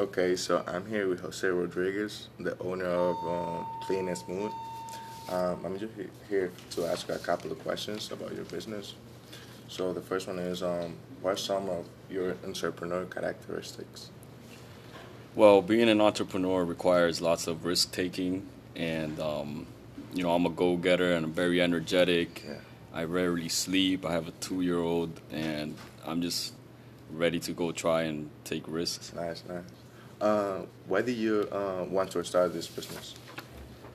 Okay, so I'm here with Jose Rodriguez, the owner of um, Clean and Smooth. Um, I'm just here to ask a couple of questions about your business. So the first one is, um, what are some of your entrepreneur characteristics? Well, being an entrepreneur requires lots of risk taking, and um, you know I'm a go getter and I'm very energetic. Yeah. I rarely sleep. I have a two year old, and I'm just ready to go try and take risks. Nice, nice. Uh, why did you uh, want to start this business?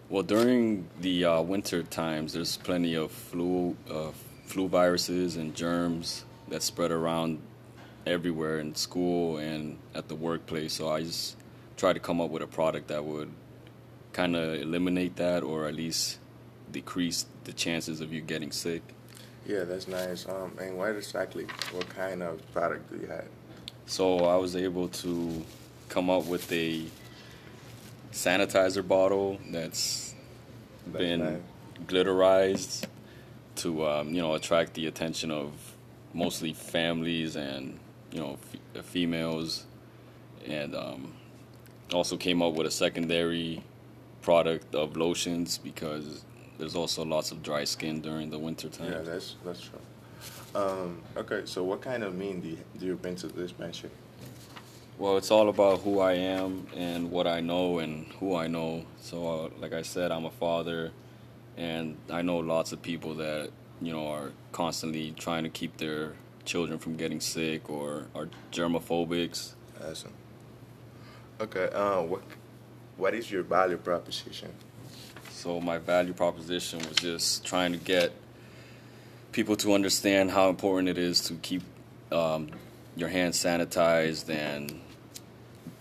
Well, during the uh, winter times, there's plenty of flu, uh, flu viruses and germs that spread around everywhere in school and at the workplace. So I just try to come up with a product that would kind of eliminate that, or at least decrease the chances of you getting sick. Yeah, that's nice. Um, and what exactly, what kind of product do you have? So I was able to come up with a sanitizer bottle that's That's been nice. glitterized to um, you know attract the attention of mostly families and you know f- females, and um, also came up with a secondary product of lotions because there's also lots of dry skin during the winter time. Yeah, that's that's true. Um, okay, so what kind of mean do you, do you bring to this venture? Well, it's all about who I am and what I know and who I know. So, uh, like I said, I'm a father, and I know lots of people that you know are constantly trying to keep their children from getting sick or are germophobics. Awesome. Okay, uh, what what is your value proposition? So my value proposition was just trying to get people to understand how important it is to keep um, your hands sanitized and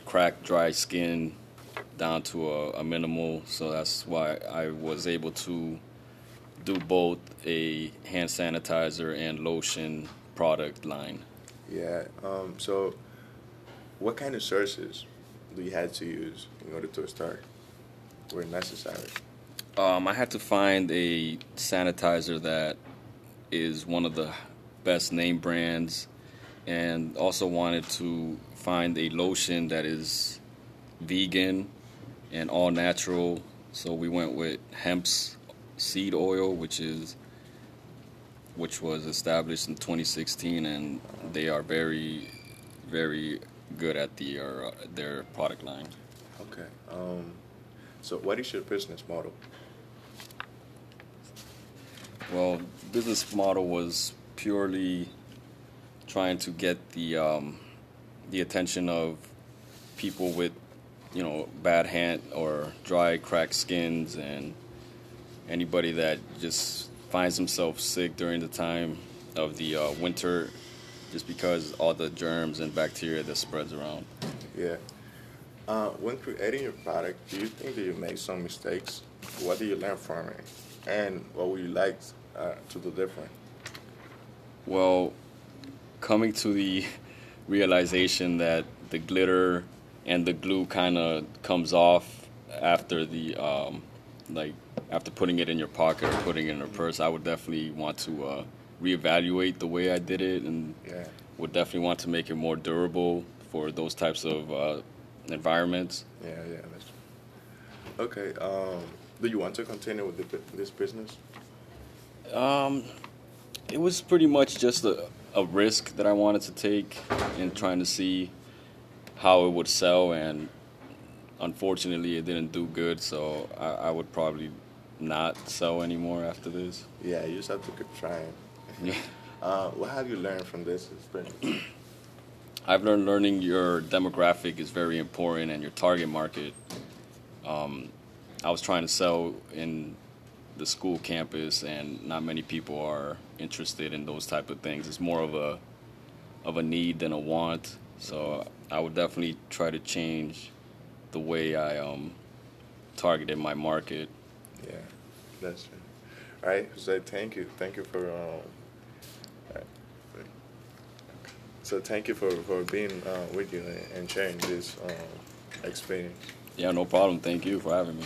crack dry skin down to a, a minimal. So that's why I was able to do both a hand sanitizer and lotion product line. Yeah. Um, so, what kind of sources do you had to use in order to start? Were necessary. Um, I had to find a sanitizer that is one of the best name brands, and also wanted to find a lotion that is vegan and all natural. So we went with hemp's seed oil, which is which was established in 2016, and they are very, very good at the uh, their product line. Okay. Um, so, what is your business model? Well, business model was purely trying to get the um, the attention of people with you know bad hand or dry cracked skins and anybody that just finds himself sick during the time of the uh, winter just because all the germs and bacteria that spreads around Yeah. Uh, when creating your product, do you think that you make some mistakes? What do you learn from it? And what would you like uh, to do different? Well, coming to the realization that the glitter and the glue kind of comes off after the um, like after putting it in your pocket or putting it in a purse, I would definitely want to uh, reevaluate the way I did it, and Yeah. would definitely want to make it more durable for those types of uh, environments. Yeah, yeah, that's true. Okay. Um, do you want to continue with the, this business? Um, it was pretty much just a, a risk that I wanted to take in trying to see how it would sell, and unfortunately, it didn't do good. So I, I would probably not sell anymore after this. Yeah, you just have to keep trying. Yeah. Uh, what have you learned from this experience? I've learned learning your demographic is very important and your target market. Um, I was trying to sell in the school campus, and not many people are interested in those type of things. It's more of a of a need than a want. So I would definitely try to change the way I um, targeted my market. yeah, that's true. All right, Jose, thank you. Thank you for. Um, right. So thank you for, for being uh, with you and, and sharing this um, experience. Yeah, no problem. Thank you for having me.